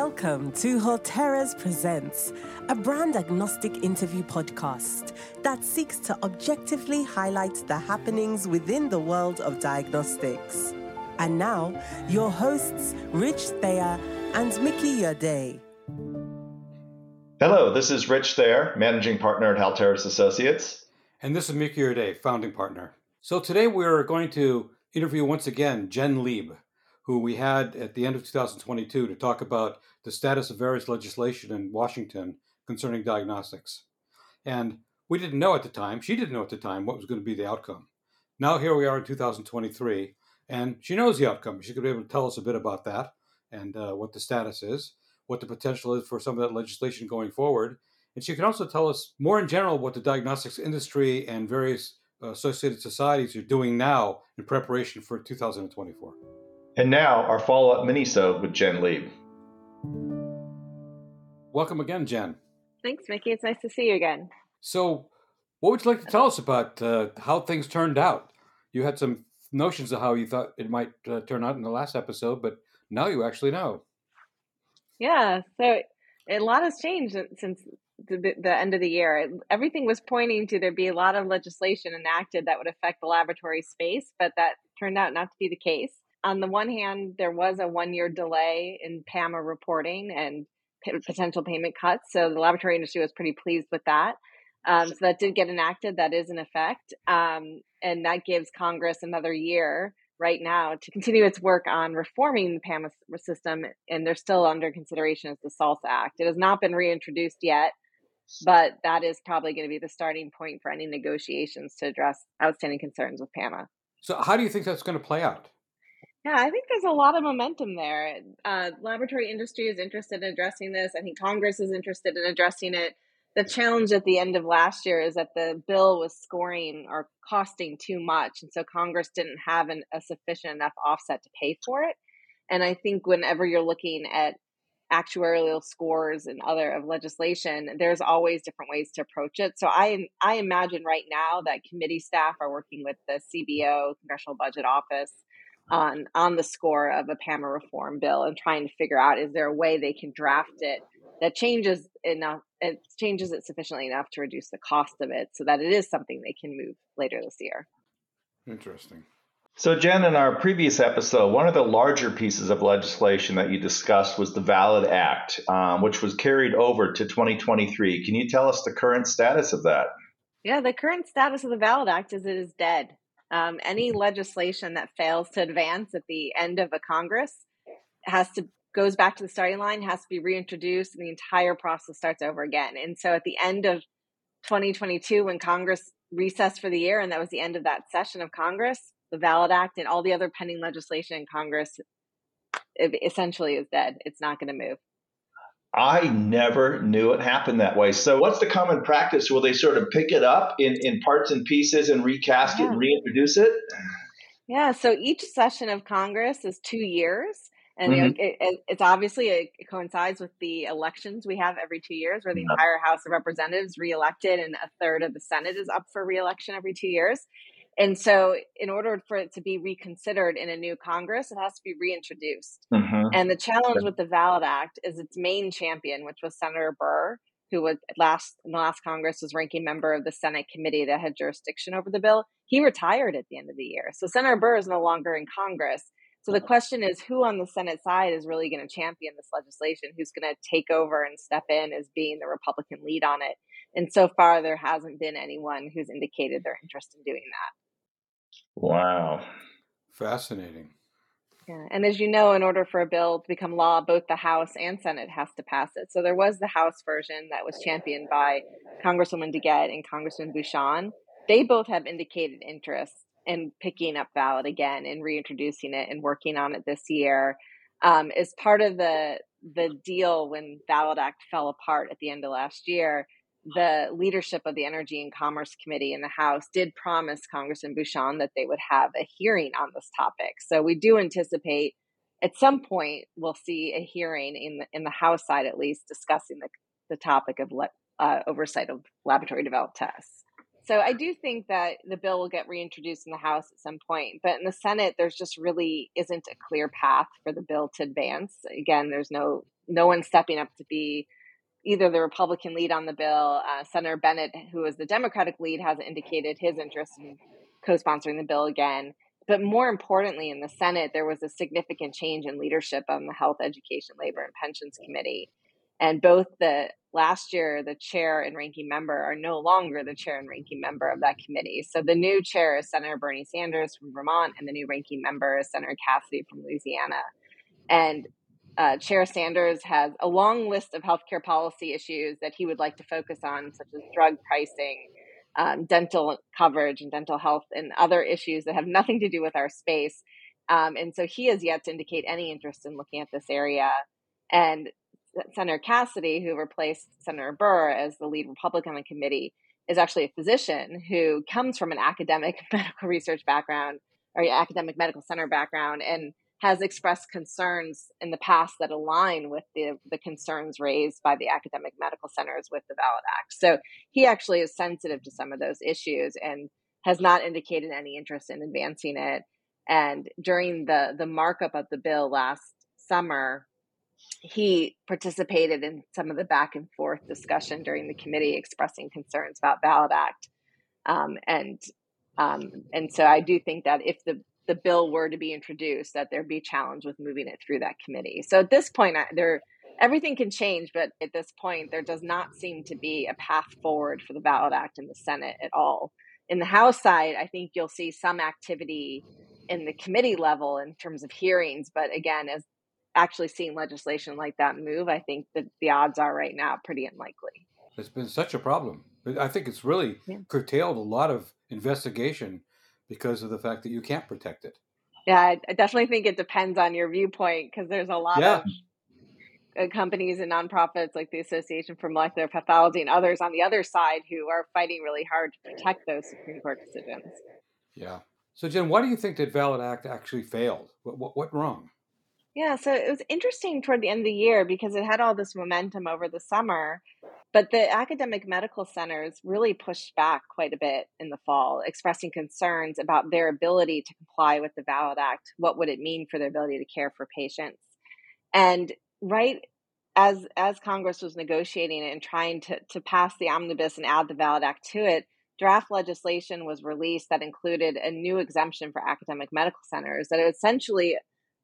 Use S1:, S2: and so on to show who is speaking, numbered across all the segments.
S1: Welcome to Halteres Presents, a brand agnostic interview podcast that seeks to objectively highlight the happenings within the world of diagnostics. And now, your hosts, Rich Thayer and Mickey Urdea.
S2: Hello, this is Rich Thayer, managing partner at Halteres Associates.
S3: And this is Mickey Urdea, founding partner. So today we're going to interview once again Jen Leib who we had at the end of 2022 to talk about the status of various legislation in Washington concerning diagnostics. And we didn't know at the time, she didn't know at the time what was going to be the outcome. Now, here we are in 2023, and she knows the outcome. She's going to be able to tell us a bit about that and uh, what the status is, what the potential is for some of that legislation going forward. And she can also tell us more in general what the diagnostics industry and various uh, associated societies are doing now in preparation for 2024.
S2: And now, our follow up minisode with Jen Leib.
S3: Welcome again, Jen.
S4: Thanks, Mickey. It's nice to see you again.
S3: So, what would you like to tell us about uh, how things turned out? You had some notions of how you thought it might uh, turn out in the last episode, but now you actually know.
S4: Yeah, so a lot has changed since the, the end of the year. Everything was pointing to there be a lot of legislation enacted that would affect the laboratory space, but that turned out not to be the case on the one hand, there was a one year delay in PAMA reporting and p- potential payment cuts. So the laboratory industry was pretty pleased with that. Um, so that did get enacted. That is in effect. Um, and that gives Congress another year right now to continue its work on reforming the PAMA system. And they're still under consideration as the SALSA Act. It has not been reintroduced yet, but that is probably going to be the starting point for any negotiations to address outstanding concerns with PAMA.
S3: So, how do you think that's going to play out?
S4: Yeah, I think there's a lot of momentum there. Uh, laboratory industry is interested in addressing this. I think Congress is interested in addressing it. The challenge at the end of last year is that the bill was scoring or costing too much. And so Congress didn't have an, a sufficient enough offset to pay for it. And I think whenever you're looking at actuarial scores and other of legislation, there's always different ways to approach it. So I I imagine right now that committee staff are working with the CBO, Congressional Budget Office, on on the score of a PAMA reform bill and trying to figure out is there a way they can draft it that changes enough it changes it sufficiently enough to reduce the cost of it so that it is something they can move later this year.
S3: Interesting.
S2: So, Jen, in our previous episode, one of the larger pieces of legislation that you discussed was the VALID Act, um, which was carried over to 2023. Can you tell us the current status of that?
S4: Yeah, the current status of the VALID Act is it is dead. Um, any legislation that fails to advance at the end of a Congress has to goes back to the starting line, has to be reintroduced, and the entire process starts over again. And so, at the end of 2022, when Congress recessed for the year, and that was the end of that session of Congress, the VALID Act and all the other pending legislation in Congress essentially is dead. It's not going to move.
S2: I never knew it happened that way. So, what's the common practice? Will they sort of pick it up in, in parts and pieces and recast yeah. it and reintroduce it?
S4: Yeah. So, each session of Congress is two years. And mm-hmm. it, it, it's obviously it coincides with the elections we have every two years, where the entire House of Representatives reelected and a third of the Senate is up for reelection every two years. And so, in order for it to be reconsidered in a new Congress, it has to be reintroduced. Mm-hmm. And the challenge with the VALID Act is its main champion, which was Senator Burr, who was last in the last Congress was ranking member of the Senate committee that had jurisdiction over the bill. He retired at the end of the year, so Senator Burr is no longer in Congress. So the question is, who on the Senate side is really going to champion this legislation? Who's going to take over and step in as being the Republican lead on it? And so far, there hasn't been anyone who's indicated their interest in doing that.
S2: Wow.
S3: Fascinating.
S4: Yeah. And as you know, in order for a bill to become law, both the House and Senate has to pass it. So there was the House version that was championed by Congresswoman DeGette and Congressman Bucshon. They both have indicated interest in picking up VALID again and reintroducing it and working on it this year. Um, as part of the the deal when VALID Act fell apart at the end of last year, the leadership of the Energy and Commerce Committee in the House did promise Congressman Bucshon that they would have a hearing on this topic. So we do anticipate at some point we'll see a hearing in the, in the House side at least discussing the, the topic of le, uh, oversight of laboratory developed tests. So I do think that the bill will get reintroduced in the House at some point, but in the Senate, there's just really isn't a clear path for the bill to advance. Again, there's no no one's stepping up to be either the Republican lead on the bill. Uh, Senator Bennet, who is the Democratic lead, has indicated his interest in co-sponsoring the bill again. But more importantly, in the Senate, there was a significant change in leadership on the Health, Education, Labor, and Pensions Committee. And both the last year, the chair and ranking member are no longer the chair and ranking member of that committee. So the new chair is Senator Bernie Sanders from Vermont, and the new ranking member is Senator Cassidy from Louisiana. And uh, Chair Sanders has a long list of healthcare policy issues that he would like to focus on, such as drug pricing, um, dental coverage, and dental health, and other issues that have nothing to do with our space. Um, and so he has yet to indicate any interest in looking at this area. And Senator Cassidy, who replaced Senator Burr as the lead Republican on the committee, is actually a physician who comes from an academic medical research background or academic medical center background and has expressed concerns in the past that align with the, the concerns raised by the academic medical centers with the VALID Act. So he actually is sensitive to some of those issues and has not indicated any interest in advancing it. And during the, the markup of the bill last summer, he participated in some of the back and forth discussion during the committee, expressing concerns about VALID Act. Um, and um, and so I do think that if the the bill were to be introduced, that there'd be challenge with moving it through that committee. So at this point, there everything can change, but at this point, there does not seem to be a path forward for the VALID Act in the Senate at all. In the House side, I think you'll see some activity in the committee level in terms of hearings, but again, as actually seeing legislation like that move, I think that the odds are right now pretty unlikely.
S3: It's been such a problem. I think it's really yeah. curtailed a lot of investigation because of the fact that you can't protect it.
S4: Yeah, I definitely think it depends on your viewpoint because there's a lot yeah. of uh, companies and nonprofits like the Association for Molecular Pathology and others on the other side who are fighting really hard to protect those Supreme Court decisions.
S3: Yeah. So, Jen, why do you think that VALID Act actually failed? What, what, what wrong?
S4: Yeah, so it was interesting toward the end of the year because it had all this momentum over the summer, but the academic medical centers really pushed back quite a bit in the fall, expressing concerns about their ability to comply with the VALID Act. What would it mean for their ability to care for patients? And right as as Congress was negotiating and trying to to pass the omnibus and add the VALID Act to it, draft legislation was released that included a new exemption for academic medical centers that essentially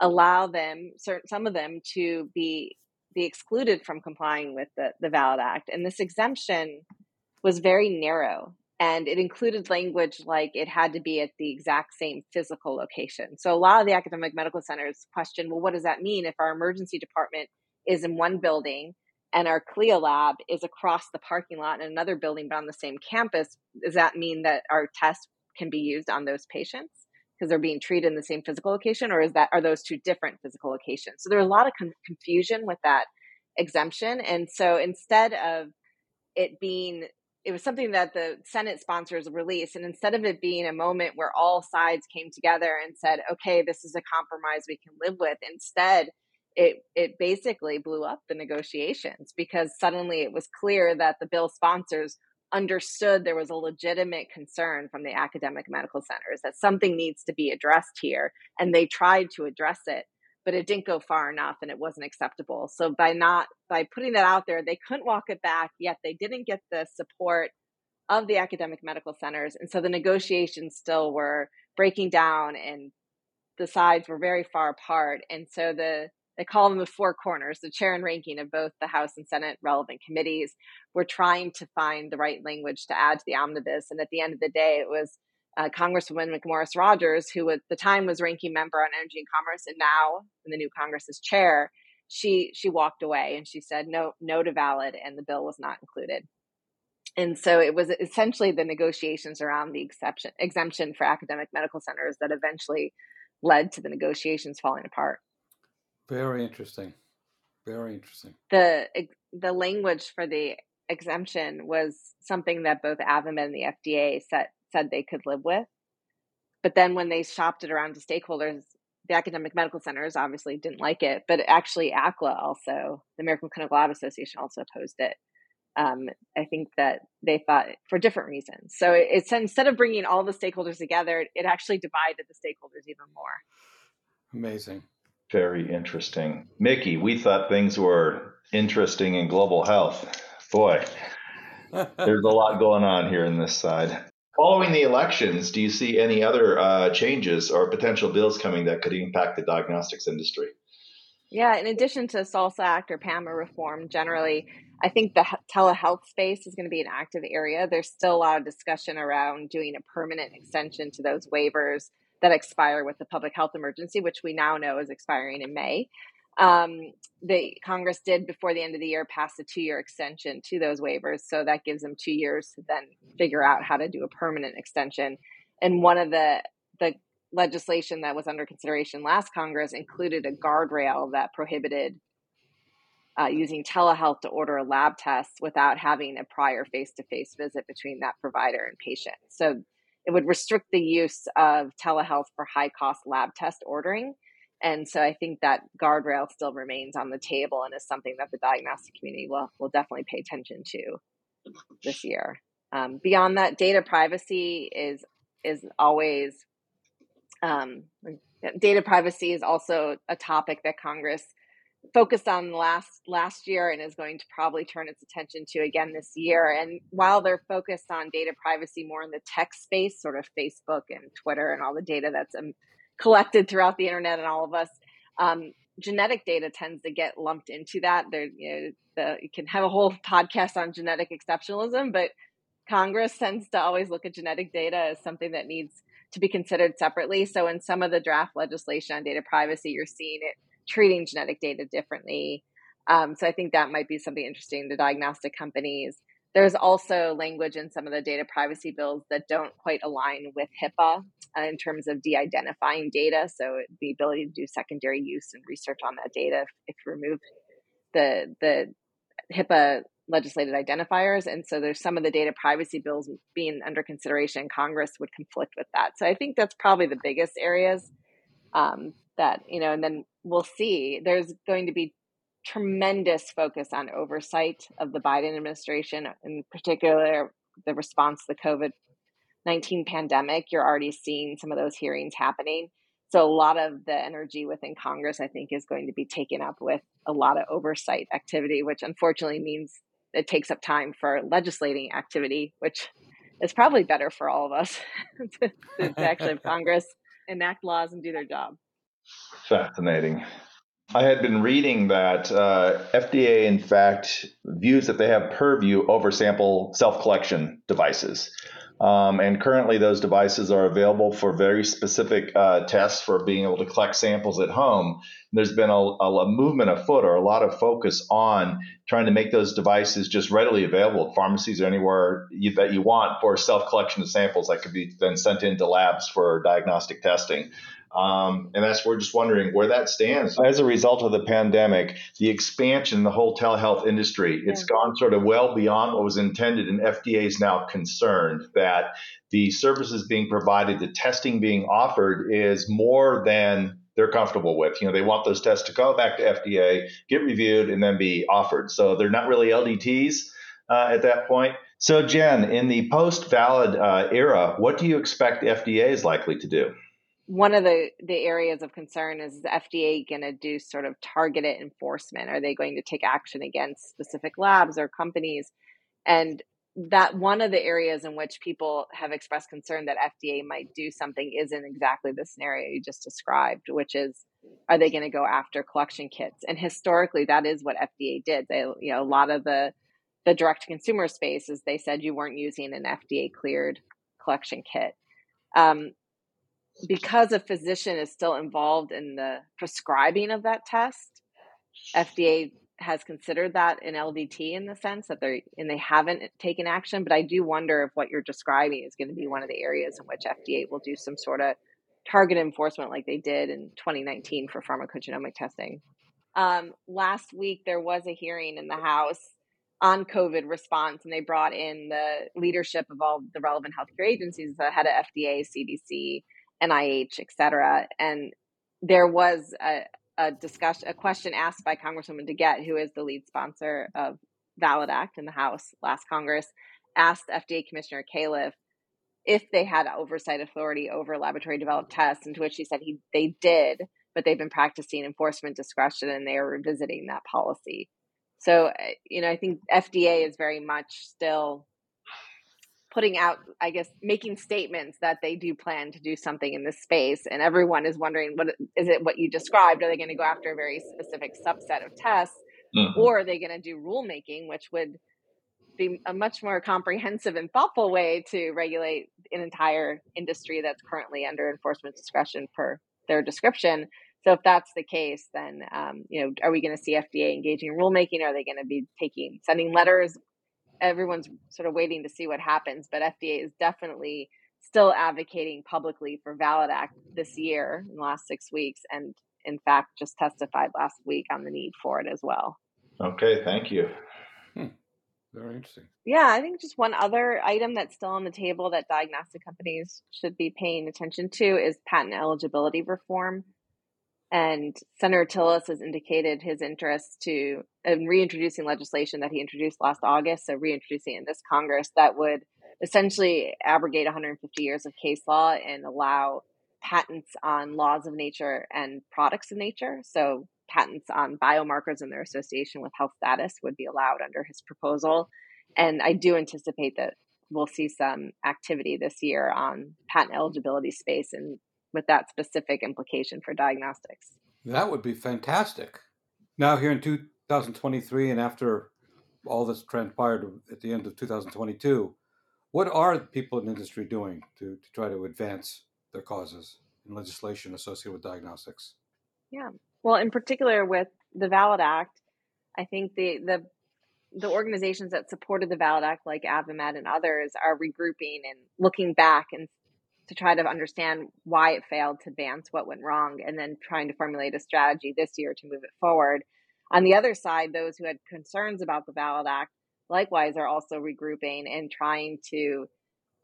S4: allow them certain some of them to be be excluded from complying with the, the valid act. And this exemption was very narrow and it included language like it had to be at the exact same physical location. So a lot of the academic medical centers question well what does that mean if our emergency department is in one building and our CLIA lab is across the parking lot in another building but on the same campus? Does that mean that our tests can be used on those patients because they're being treated in the same physical location or is that are those two different physical locations? So there's a lot of con- confusion with that exemption and so instead of it being it was something that the senate sponsors released and instead of it being a moment where all sides came together and said okay this is a compromise we can live with instead it it basically blew up the negotiations because suddenly it was clear that the bill sponsors understood there was a legitimate concern from the academic medical centers that something needs to be addressed here and they tried to address it but it didn't go far enough and it wasn't acceptable. So by not by putting that out there they couldn't walk it back yet they didn't get the support of the academic medical centers and so the negotiations still were breaking down and the sides were very far apart. And so the they call them the four corners, the chair and ranking of both the House and Senate relevant committees. We're trying to find the right language to add to the omnibus. And at the end of the day, it was uh, Congresswoman McMorris Rodgers, who at the time was ranking member on Energy and Commerce, and now in the new Congress is chair. She she walked away and she said no no to valid, and the bill was not included. And so it was essentially the negotiations around the exception exemption for academic medical centers that eventually led to the negotiations falling apart.
S3: Very interesting. Very interesting.
S4: The the language for the exemption was something that both AdvaMed and the FDA said said they could live with. But then when they shopped it around to stakeholders, the academic medical centers obviously didn't like it, but actually ACLA also, the American Clinical Lab Association also opposed it. Um, I think that they thought for different reasons. So it's instead of bringing all the stakeholders together, it actually divided the stakeholders even more.
S3: Amazing.
S2: Very interesting. Mickey, we thought things were interesting in global health. Boy, there's a lot going on here in this side. Following the elections, do you see any other uh, changes or potential bills coming that could impact the diagnostics industry?
S4: Yeah, in addition to SALSA Act or PAMA reform, generally, I think the telehealth space is going to be an active area. There's still a lot of discussion around doing a permanent extension to those waivers that expire with the public health emergency, which we now know is expiring in May. Um, the Congress did before the end of the year pass a two-year extension to those waivers, so that gives them two years to then figure out how to do a permanent extension. And one of the the legislation that was under consideration last Congress included a guardrail that prohibited uh, using telehealth to order a lab test without having a prior face-to-face visit between that provider and patient. So it would restrict the use of telehealth for high cost lab test ordering. And so I think that guardrail still remains on the table and is something that the diagnostic community will, will definitely pay attention to this year. Um, beyond that, data privacy is is always um, data privacy is also a topic that Congress focused on last last year and is going to probably turn its attention to again this year. And while they're focused on data privacy more in the tech space, sort of Facebook and Twitter and all the data that's um, collected throughout the internet and all of us, um, genetic data tends to get lumped into that. There, you know, the, you can have a whole podcast on genetic exceptionalism, but Congress tends to always look at genetic data as something that needs to be considered separately. So in some of the draft legislation on data privacy, you're seeing it treating genetic data differently. Um, so I think that might be something interesting to diagnostic companies. There's also language in some of the data privacy bills that don't quite align with HIPAA uh, in terms of de identifying data. So the ability to do secondary use and research on that data if, if you remove the, the HIPAA legislated identifiers. And so there's some of the data privacy bills being under consideration. in Congress would conflict with that. So I think that's probably the biggest areas um, that, you know, and then we'll see. There's going to be tremendous focus on oversight of the Biden administration, in particular, the response to the COVID 19 pandemic. You're already seeing some of those hearings happening. So, a lot of the energy within Congress, I think, is going to be taken up with a lot of oversight activity, which unfortunately means it takes up time for legislating activity, which is probably better for all of us to, to actually have Congress enact laws and do their job.
S2: Fascinating. I had been reading that uh, FDA, in fact, views that they have purview over sample self collection devices. Um, and currently, those devices are available for very specific uh, tests for being able to collect samples at home. There's been a, a, movement afoot or a lot of focus on trying to make those devices just readily available at pharmacies or anywhere you, that you want for self collection of samples that could be then sent into labs for diagnostic testing. Um, and that's we're just wondering where that stands as a result of the pandemic, the expansion in the whole telehealth industry. Yeah. It's gone sort of well beyond what was intended, and FDA is now concerned that the services being provided, the testing being offered, is more than they're comfortable with. You know, they want those tests to go back to FDA, get reviewed, and then be offered. So they're not really LDTs uh, at that point. So, Jen, in the post valid uh, era, what do you expect FDA is likely to do?
S4: One of the the areas of concern is, is FDA going to do sort of targeted enforcement? Are they going to take action against specific labs or companies? And that one of the areas in which people have expressed concern that FDA might do something isn't exactly the scenario you just described, which is are they going to go after collection kits? And historically, that is what FDA did. They, you know, a lot of the the direct consumer space is they said you weren't using an FDA cleared collection kit. Um, because a physician is still involved in the prescribing of that test, FDA has considered that an LDT in the sense that they're and they haven't taken action. But I do wonder if what you're describing is going to be one of the areas in which FDA will do some sort of target enforcement like they did in 2019 for pharmacogenomic testing. Um, last week there was a hearing in the House on COVID response, and they brought in the leadership of all the relevant healthcare agencies, the head of FDA, CDC, NIH, et cetera. And there was a, a discussion, a question asked by Congresswoman DeGette, who is the lead sponsor of Valid Act in the House last Congress, asked FDA Commissioner Califf if they had oversight authority over laboratory developed tests, and to which he said he they did, but they've been practicing enforcement discretion and they are revisiting that policy. So, uh, you know, I think FDA is very much still putting out, I guess, making statements that they do plan to do something in this space. And everyone is wondering, what is it what you described? Are they going to go after a very specific subset of tests? Mm-hmm. Or are they going to do rulemaking, which would be a much more comprehensive and thoughtful way to regulate an entire industry that's currently under enforcement discretion per their description. So if that's the case, then um, you know, are we going to see FDA engaging in rulemaking? Are they going to be taking sending letters? Everyone's sort of waiting to see what happens, but FDA is definitely still advocating publicly for Valid Act this year in the last six weeks, and in fact, just testified last week on the need for it as well.
S2: Okay, thank you.
S3: Hmm. Very interesting.
S4: Yeah, I think just one other item that's still on the table that diagnostic companies should be paying attention to is patent eligibility reform. And Senator Tillis has indicated his interest to in reintroducing legislation that he introduced last August, so reintroducing in this Congress that would essentially abrogate 150 years of case law and allow patents on laws of nature and products of nature. So patents on biomarkers and their association with health status would be allowed under his proposal. And I do anticipate that we'll see some activity this year on patent eligibility space and with that specific implication for diagnostics.
S3: That would be fantastic. Now, here in 2023, and after all this transpired at the end of 2022, what are people in industry doing to, to try to advance their causes in legislation associated with diagnostics?
S4: Yeah. Well, in particular with the Valid Act, I think the the the organizations that supported the Valid Act, like AdvaMed and others, are regrouping and looking back and to try to understand why it failed to advance, what went wrong, and then trying to formulate a strategy this year to move it forward. On the other side, those who had concerns about the Valid Act likewise are also regrouping and trying to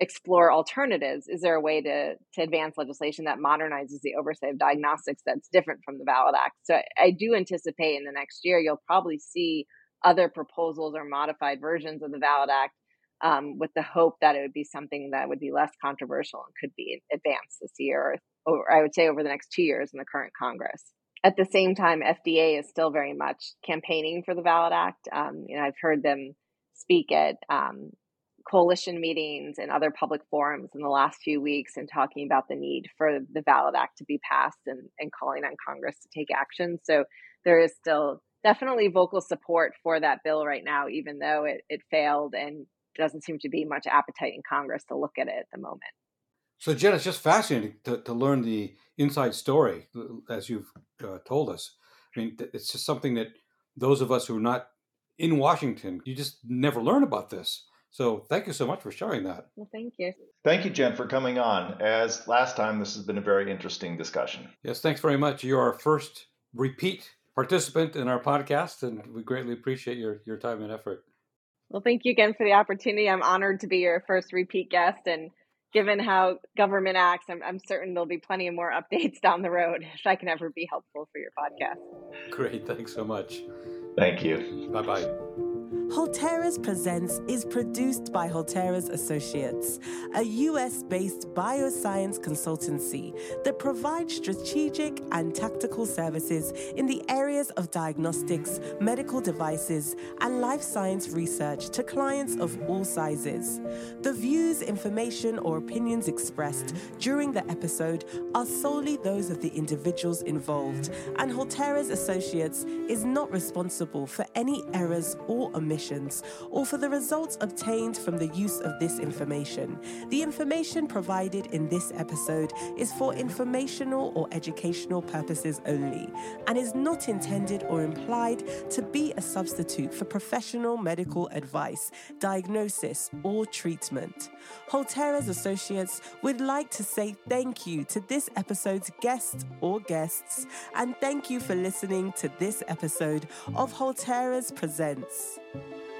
S4: explore alternatives. Is there a way to, to advance legislation that modernizes the oversight of diagnostics that's different from the Valid Act? So I do anticipate in the next year you'll probably see other proposals or modified versions of the Valid Act um, with the hope that it would be something that would be less controversial and could be advanced this year, or, I would say over the next two years in the current Congress. At the same time, FDA is still very much campaigning for the Valid Act. Um, you know, I've heard them speak at um, coalition meetings and other public forums in the last few weeks and talking about the need for the Valid Act to be passed and, and calling on Congress to take action. So there is still definitely vocal support for that bill right now, even though it, it failed and doesn't seem to be much appetite in Congress to look at it at the moment.
S3: So, Jen, it's just fascinating to, to learn the inside story, as you've uh, told us. I mean, it's just something that those of us who are not in Washington, you just never learn about this. So thank you so much for sharing that.
S4: Well, thank you.
S2: Thank you, Jen, for coming on. As last time, this has been a very interesting discussion.
S3: Yes, thanks very much. You're our first repeat participant in our podcast, and we greatly appreciate your, your time and effort.
S4: Well, thank you again for the opportunity. I'm honored to be your first repeat guest. And given how government acts, I'm, I'm certain there'll be plenty of more updates down the road if I can ever be helpful for your podcast.
S3: Great. Thanks so much.
S2: Thank you.
S3: Bye bye.
S1: Halteres Presents is produced by Halteres Associates, a US based bioscience consultancy that provides strategic and tactical services in the areas of diagnostics, medical devices, and life science research to clients of all sizes. The views, information, or opinions expressed during the episode are solely those of the individuals involved, and Halteres Associates is not responsible for any errors or omissions or for the results obtained from the use of this information. The information provided in this episode is for informational or educational purposes only and is not intended or implied to be a substitute for professional medical advice, diagnosis, or treatment. Halteres Associates would like to say thank you to this episode's guest or guests, and thank you for listening to this episode of Halteres Presents. Thank you